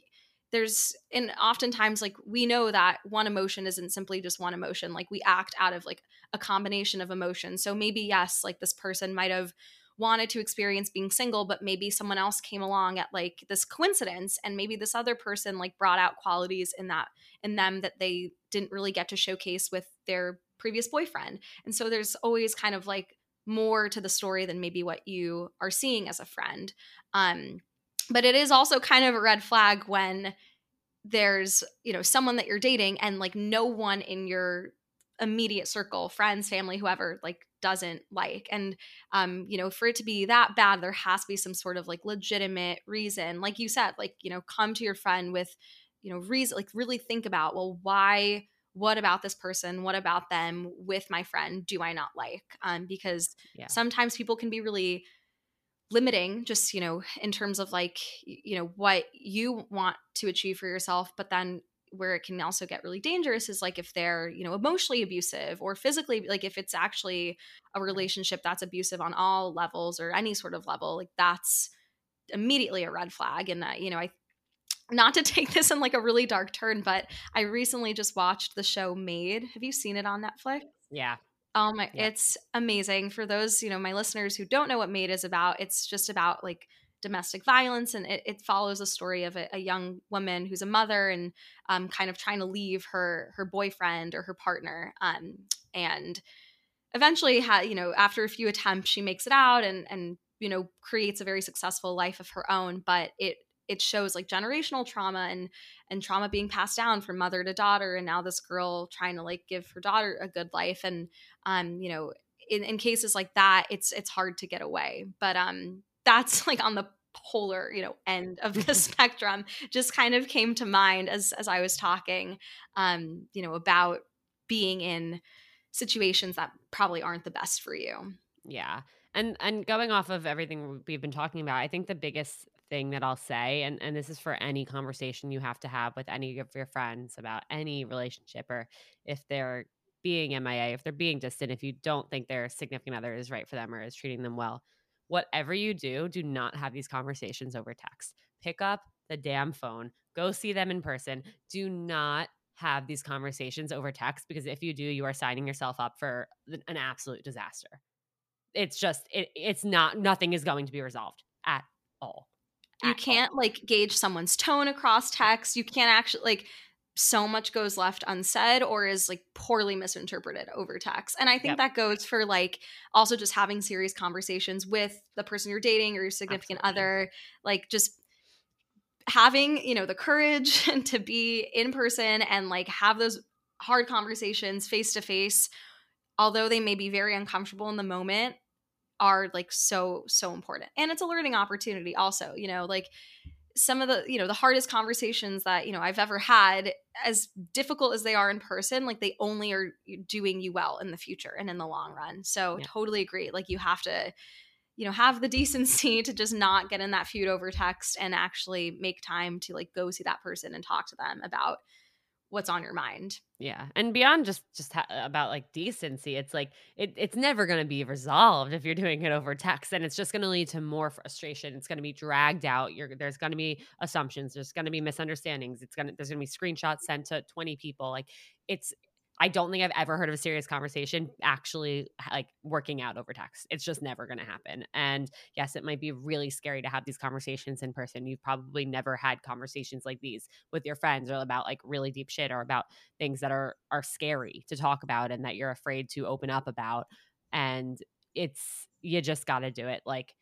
there's, and oftentimes, like we know that one emotion isn't simply just one emotion. Like we act out of like a combination of emotions. So maybe, yes, like this person might have wanted to experience being single but maybe someone else came along at like this coincidence and maybe this other person like brought out qualities in that in them that they didn't really get to showcase with their previous boyfriend. And so there's always kind of like more to the story than maybe what you are seeing as a friend. Um but it is also kind of a red flag when there's you know someone that you're dating and like no one in your immediate circle friends family whoever like doesn't like. And um you know for it to be that bad there has to be some sort of like legitimate reason. Like you said like you know come to your friend with you know reason like really think about well why what about this person? What about them with my friend do i not like? Um because yeah. sometimes people can be really limiting just you know in terms of like you know what you want to achieve for yourself but then where it can also get really dangerous is like if they're you know emotionally abusive or physically like if it's actually a relationship that's abusive on all levels or any sort of level like that's immediately a red flag. And uh, you know i not to take this in like a really dark turn but i recently just watched the show Maid. Have you seen it on netflix? Yeah. Oh my yeah. it's amazing. For those you know my listeners who don't know what Maid is about it's just about like domestic violence and it, it follows a story of a, a, young woman who's a mother and um, kind of trying to leave her her boyfriend or her partner um, and eventually ha- you know after a few attempts she makes it out and and you know creates a very successful life of her own but it it shows like generational trauma and and trauma being passed down from mother to daughter and now this girl trying to like give her daughter a good life and um you know in, in cases like that it's it's hard to get away but um that's like on the polar you know end of the spectrum just kind of came to mind as as i was talking um you know about being in situations that probably aren't the best for you Yeah. And and going off of everything we've been talking about, I think the biggest thing that I'll say and and this is for any conversation you have to have with any of your friends about any relationship or if they're being MIA, if they're being distant, if you don't think their significant other is right for them or is treating them well, whatever you do, do not have these conversations over text. Pick up the damn phone, go see them in person. Do not have these conversations over text because if you do, you are signing yourself up for an absolute disaster. It's just it, it's not nothing is going to be resolved at all. At you can't all. like gauge someone's tone across text. You can't actually like so much goes left unsaid or is like poorly misinterpreted over text. And I think yep. that goes for like also just having serious conversations with the person you're dating or your significant Absolutely. other, like just having, you know, the courage to be in person and like have those hard conversations face to face, although they may be very uncomfortable in the moment, are like so so important. And it's a learning opportunity also, you know, like some of the you know the hardest conversations that you know i've ever had as difficult as they are in person like they only are doing you well in the future and in the long run so yeah. totally agree like you have to you know have the decency to just not get in that feud over text and actually make time to like go see that person and talk to them about what's on your mind. Yeah. And beyond just just ha- uh, about like decency, it's like it, it's never going to be resolved if you're doing it over text and it's just going to lead to more frustration. It's going to be dragged out. You're there's going to be assumptions, there's going to be misunderstandings. It's going to there's going to be screenshots sent to 20 people. Like it's I don't think I've ever heard of a serious conversation actually like working out over text. It's just never going to happen. And yes, it might be really scary to have these conversations in person. You've probably never had conversations like these with your friends or about like really deep shit or about things that are are scary to talk about and that you're afraid to open up about. And it's you just got to do it. Like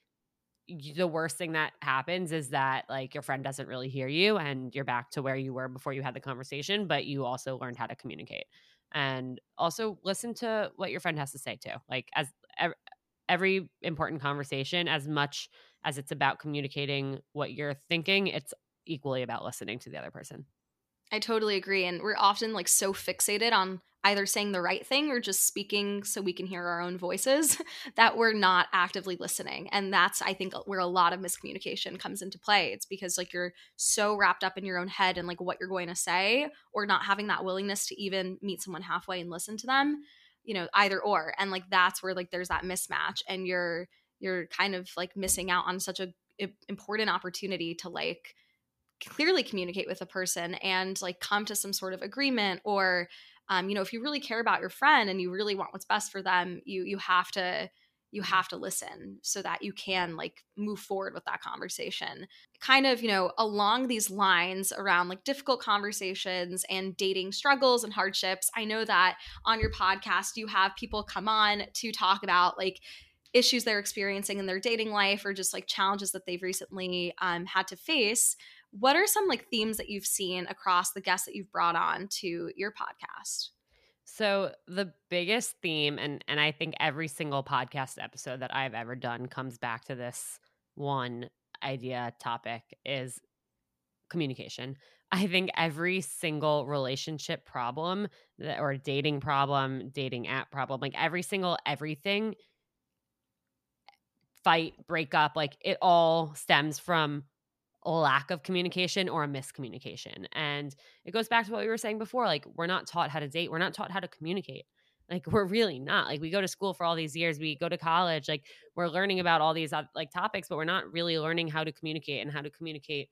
the worst thing that happens is that like your friend doesn't really hear you and you're back to where you were before you had the conversation, but you also learned how to communicate and also listen to what your friend has to say too like as every important conversation as much as it's about communicating what you're thinking it's equally about listening to the other person I totally agree. And we're often like so fixated on either saying the right thing or just speaking so we can hear our own voices that we're not actively listening. And that's, I think, uh, where a lot of miscommunication comes into play. It's because like you're so wrapped up in your own head and like what you're going to say, or not having that willingness to even meet someone halfway and listen to them, you know, either or. And like that's where like there's that mismatch and you're, you're kind of like missing out on such a important opportunity to like clearly communicate with a person and like come to some sort of agreement or um, you know if you really care about your friend and you really want what's best for them you you have to you have to listen so that you can like move forward with that conversation. Kind of you know along these lines around like difficult conversations and dating struggles and hardships i know that on your podcast you have people come on to talk about like issues they're experiencing in their dating life or just like challenges that they've recently um, had to face what are some like themes that you've seen across the guests that you've brought on to your podcast? So the biggest theme and and I think every single podcast episode that I've ever done comes back to this one idea topic is communication. I think every single relationship problem that, or dating problem, dating app problem, like every single everything fight, break up, like it all stems from lack of communication or a miscommunication. And it goes back to what we were saying before like, we're not taught how to date, we're not taught how to communicate. Like, we're really not. Like, we go to school for all these years, we go to college, like, we're learning about all these uh, like topics, but we're not really learning how to communicate and how to communicate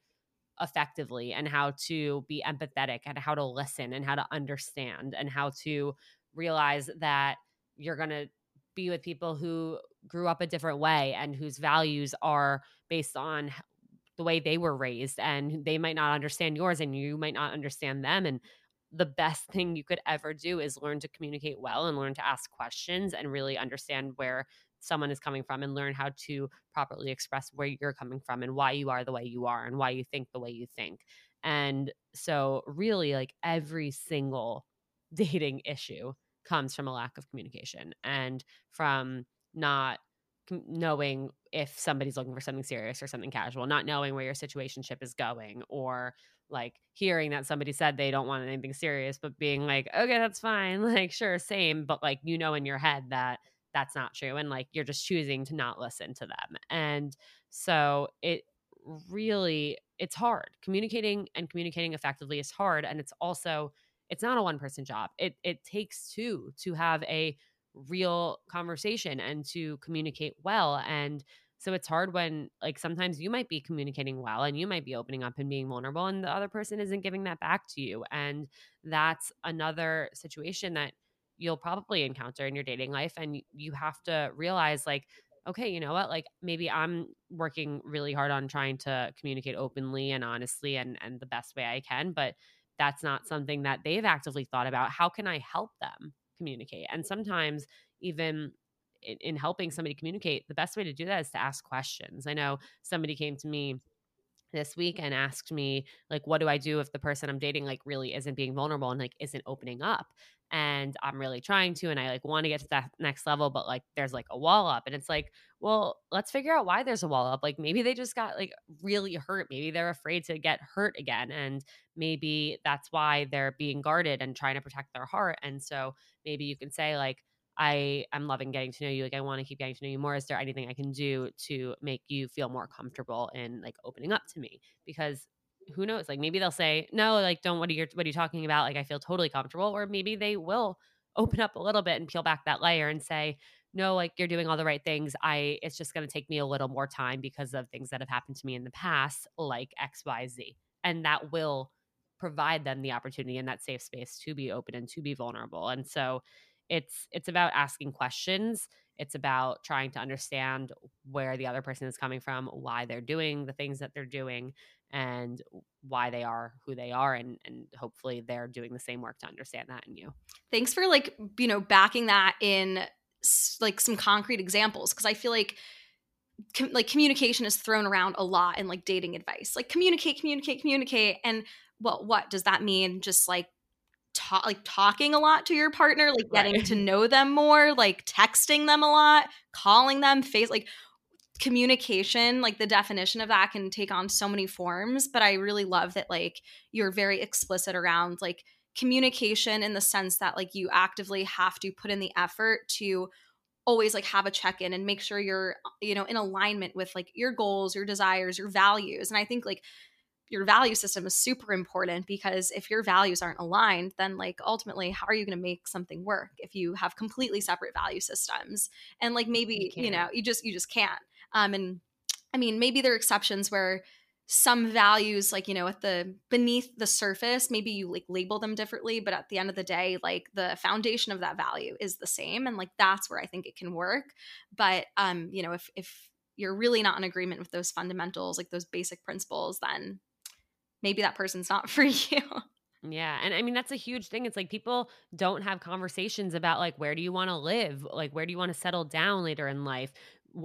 effectively and how to be empathetic and how to listen and how to understand and how to realize that you're going to be with people who grew up a different way and whose values are based on the way they were raised and they might not understand yours and you might not understand them and the best thing you could ever do is learn to communicate well and learn to ask questions and really understand where someone is coming from and learn how to properly express where you're coming from and why you are the way you are and why you think the way you think. And so, really, like every single dating issue comes from a lack of communication and from not knowing if somebody's looking for something serious or something casual, not knowing where your situationship is going, or like hearing that somebody said they don't want anything serious, but being like, okay, that's fine, like sure, same, but like you know in your head that that's not true and like you're just choosing to not listen to them and so it really it's hard. Communicating and communicating effectively is hard and it's also it's not a one person job. It it takes two to have a real conversation and to communicate well and so it's hard when like sometimes you might be communicating well and you might be opening up and being vulnerable and the other person isn't giving that back to you and that's another situation that you'll probably encounter in your dating life and you have to realize like okay you know what? Like maybe i'm working really hard on trying to communicate openly and honestly and and the best way i can but that's not something that they've actively thought about. How can i help them communicate? And sometimes even in, in helping somebody communicate the best way to do that is to ask questions. I know somebody came to me this week and asked me like what do i do if the person i'm dating like really isn't being vulnerable and like isn't opening up? And i'm really trying to and i like want to get to that next level but like there's like a wall up and it's like well let's figure out why there's a wall up. Like maybe they just got like really hurt. Maybe they're afraid to get hurt again and maybe that's why they're being guarded and trying to protect their heart. And so maybe you can say like I am loving getting to know you. Like I want to keep getting to know you more. Is there anything I can do to make you feel more comfortable in like opening up to me? Because who knows? Like maybe they'll say, no, like don't what are you what are you talking about? Like I feel totally comfortable. Or maybe they will open up a little bit and peel back that layer and say, no, like you're doing all the right things. I it's just gonna take me a little more time because of things that have happened to me in the past, like XYZ. And that will provide them the opportunity in that safe space to be open and to be vulnerable. And so it's it's about asking questions it's about trying to understand where the other person is coming from why they're doing the things that they're doing and why they are who they are and and hopefully they're doing the same work to understand that in you. Thanks for like you know backing that in like some concrete examples because i feel like com- like communication is thrown around a lot in like dating advice like communicate communicate communicate and well what does that mean? Just like talk like talking a lot to your partner, like getting right. to know them more, like texting them a lot, calling them face like communication like the definition of that can take on so many forms but i really love that like you're very explicit around like communication in the sense that like you actively have to put in the effort to always like have a check-in and make sure you're you know in alignment with like your goals your desires your values and i think like your value system is super important because if your values aren't aligned then like ultimately how are you going to make something work if you have completely separate value systems? And like maybe you, you know you just you just can't. Um and i mean maybe there are exceptions where some values like you know at the beneath the surface maybe you like label them differently but at the end of the day like the foundation of that value is the same and like that's where i think it can work. But um you know if if you're really not in agreement with those fundamentals like those basic principles then maybe that person's not for you. Yeah. And I mean, that's a huge thing. It's like people don't have conversations about like, where do you want to live? Like, where do you want to settle down later in life?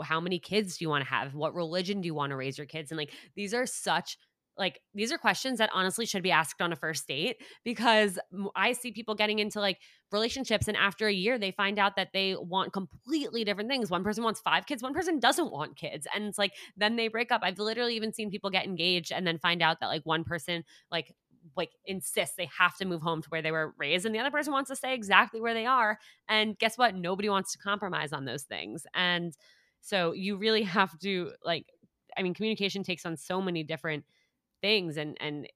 How many kids do you want to have? What religion do you want to raise your kids? And like, these are such like these are questions that honestly should be asked on a first date because I see people getting into like relationships and after a year they find out that they want completely different things. One person wants 5 kids, one person doesn't want kids. And it's like then they break up. I've literally even seen people get engaged and then find out that like one person like like insists they have to move home to where they were raised and the other person wants to stay exactly where they are and guess what nobody wants to compromise on those things and so you really have to like i mean communication takes on so many different things and and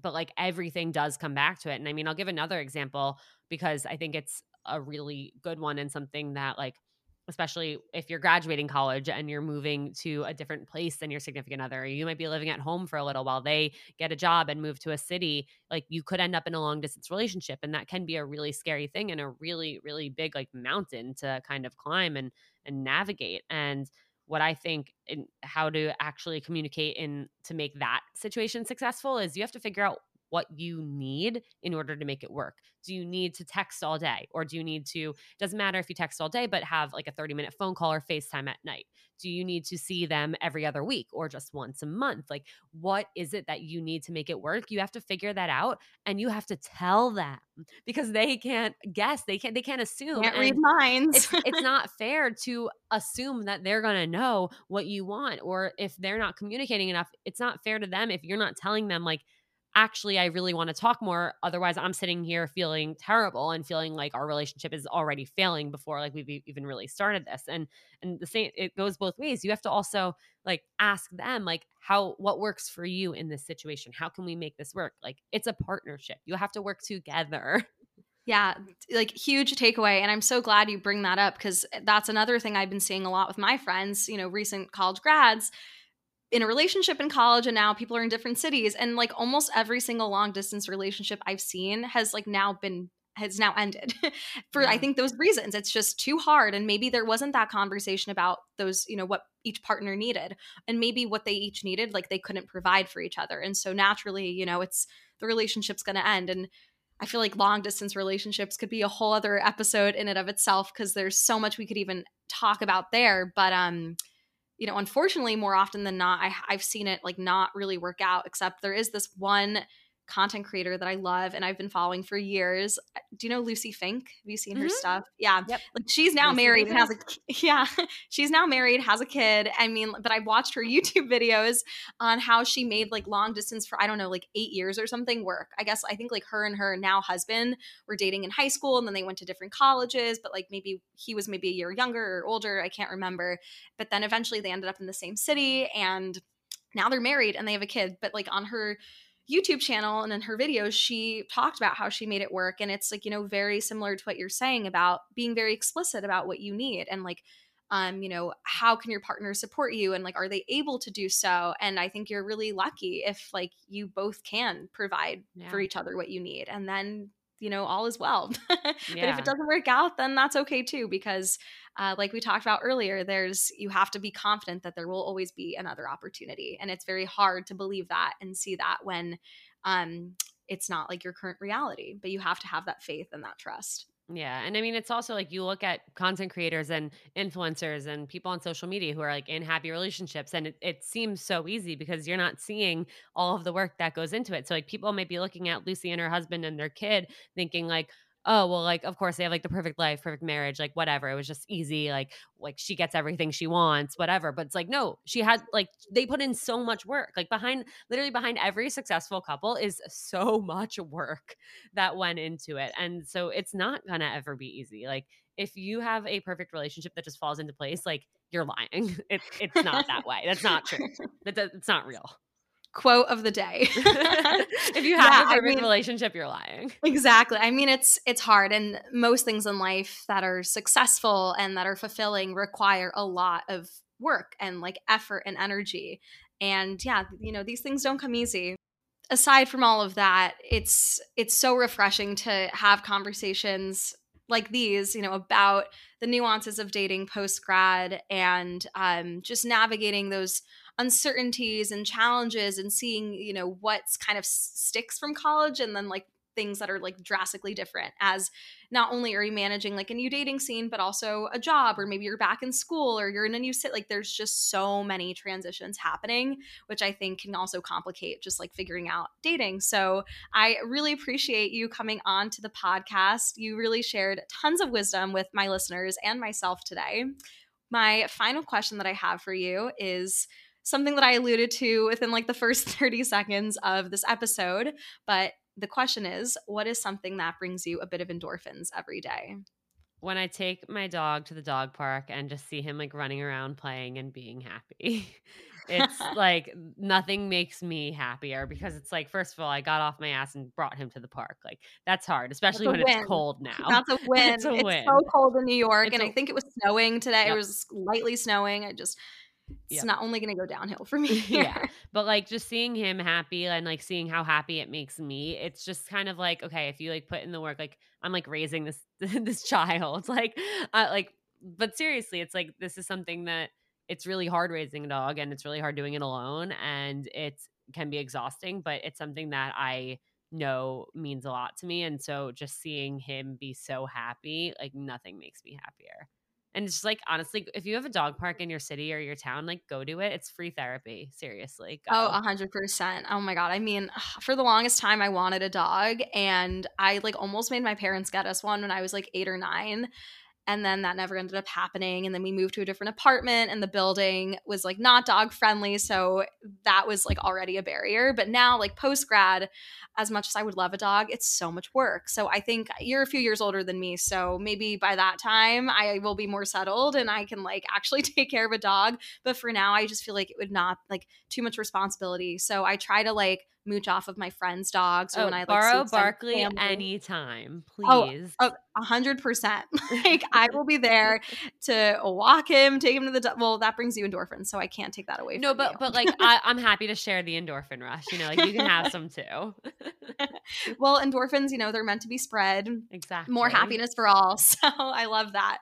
but like everything does come back to it and i mean i'll give another example because i think it's a really good one and something that like especially if you're graduating college and you're moving to a different place than your significant other you might be living at home for a little while they get a job and move to a city like you could end up in a long distance relationship and that can be a really scary thing and a really really big like mountain to kind of climb and and navigate and what I think and how to actually communicate in to make that situation successful is you have to figure out what you need in order to make it work. Do you need to text all day or do you need to doesn't matter if you text all day but have like a 30 minute phone call or FaceTime at night? Do you need to see them every other week or just once a month? Like what is it that you need to make it work? You have to figure that out and you have to tell them because they can't guess. They can't they can't assume. Can't read minds. it's, it's not fair to assume that they're going to know what you want or if they're not communicating enough, it's not fair to them if you're not telling them like actually I really want to talk more otherwise I'm sitting here feeling terrible and feeling like our relationship is already failing before like we've even really started this. And and the same it goes both ways. You have to also like ask them like how what works for you in this situation? How can we make this work? Like it's a partnership. You have to work together. Yeah, like huge takeaway. And I'm so glad you bring that up because eh, that's another thing I've been seeing a lot with my friends, you know, recent college grads in a relationship in college and now people are in different cities and like almost every single long distance relationship I've seen has like now been has now ended for yeah. I think those reasons. It's just too hard and maybe there wasn't that conversation about those, you know, what each partner needed and maybe what they each needed like they couldn't provide for each other. And so naturally, you know, it's the relationship's going to end and I feel like long distance relationships could be a whole other episode in and of itself because there's so much we could even talk about there. But um, you know, unfortunately, more often than not, I, I've seen it like not really work out. Except there is this one content creator that I love and I've been following for years. Do you know Lucy Fink? Have you seen mm-hmm. her stuff? Yeah. Yep. Like she's now Lucy married and has a yeah, she's now married, has a kid. I mean, but I've watched her YouTube videos on how she made like long distance for I don't know, like 8 years or something work. I guess I think like her and her now husband were dating in high school and then they went to different colleges, but like maybe he was maybe a year younger or older, I can't remember. But then eventually they ended up in the same city and now they're married and they have a kid, but like on her YouTube channel and in her videos, she talked about how she made it work. And it's like, you know, very similar to what you're saying about being very explicit about what you need and like, um, you know, how can your partner support you and like, are they able to do so? And I think you're really lucky if like you both can provide yeah. for each other what you need. And then, you know, all is well. yeah. But if it doesn't work out, then that's okay too, because uh, like we talked about earlier, there's you have to be confident that there will always be another opportunity, and it's very hard to believe that and see that when um, it's not like your current reality. But you have to have that faith and that trust. Yeah. And I mean, it's also like you look at content creators and influencers and people on social media who are like in happy relationships. And it, it, seems so easy because you're not seeing all of the work that goes into it. So, like, people might be looking at Lucy and her husband and their kid thinking, like, oh well like of course they have like the perfect life perfect marriage like whatever it was just easy like like she gets everything she wants whatever but it's like no she had like they put in so much work like behind literally behind every successful couple is so much work that went into it and so it's not gonna ever be easy like if you have a perfect relationship that just falls into place like you're lying it, it's not that way that's not true that, it's not real quote of the day. if you have yeah, a perfect I mean, relationship, you're lying. Exactly. I mean, it's it's hard, and most things in life that are successful and that are fulfilling require a lot of work and like effort and energy. And yeah, you know, these things don't come easy. Aside from all of that, it's it's so refreshing to have conversations like these, you know, about the nuances of dating post grad and um, just navigating those uncertainties and challenges and seeing you know what's kind of sticks from college and then like things that are like drastically different as not only are you managing like a new dating scene but also a job or maybe you're back in school or you're in a new sit like there's just so many transitions happening which i think can also complicate just like figuring out dating. So i really appreciate you coming on to the podcast. You really shared tons of wisdom with my listeners and myself today. My final question that i have for you is something that I alluded to within like the first 30 seconds of this episode. But the question is what is something that brings you a bit of endorphins every day? When I take my dog to the dog park and just see him like running around playing and being happy. it's like nothing makes me happier because it's like first of all I got off my ass and brought him to the park. Like that's hard, especially when win. it's cold now. That's a win. it's a win. So cold in New York it's and a, I think it was snowing today. Yep. It was lightly snowing. I just it's yep. not only going to go downhill for me. yeah. But like just seeing him happy and like seeing how happy it makes me, it's just kind of like, okay, if you like put in the work, like I'm like raising this, this child, like, uh, like, but seriously, it's like, this is something that it's really hard raising a dog and it's really hard doing it alone. And it can be exhausting, but it's something that I know means a lot to me. And so just seeing him be so happy, like nothing makes me happier. And it's just like honestly, if you have a dog park in your city or your town, like go do it. It's free therapy. Seriously. Oh, go. Oh, hundred percent. Oh my god. I mean, for the longest time, I wanted a dog, and I like almost made my parents get us one when I was like eight or nine. And then that never ended up happening and then we moved to a different apartment and the building was like not dog friendly so that was like already a barrier but now like post grad as much as I would love a dog it's so much work. So I think you're a few years older than me so maybe by that time I will be more settled and I can like actually take care of a dog but for now I just feel like it would not like too much responsibility. So I try to like mooch off of my friends' dogs oh, when I like borrow Barkley anytime, oh, please. Oh, a hundred percent. Like I will be there to walk him, take him to the do- well. That brings you endorphins, so I can't take that away. No, but you. but like I, I'm happy to share the endorphin rush. You know, like you can have some too. well, endorphins, you know, they're meant to be spread. Exactly. More happiness for all. So I love that.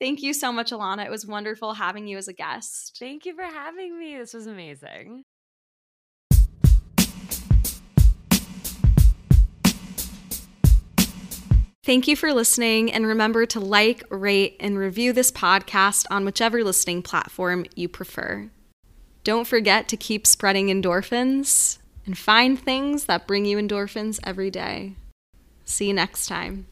Thank you so much, Alana. It was wonderful having you as a guest. Thank you for having me. This was amazing. Thank you for listening, and remember to like, rate, and review this podcast on whichever listening platform you prefer. Don't forget to keep spreading endorphins and find things that bring you endorphins every day. See you next time.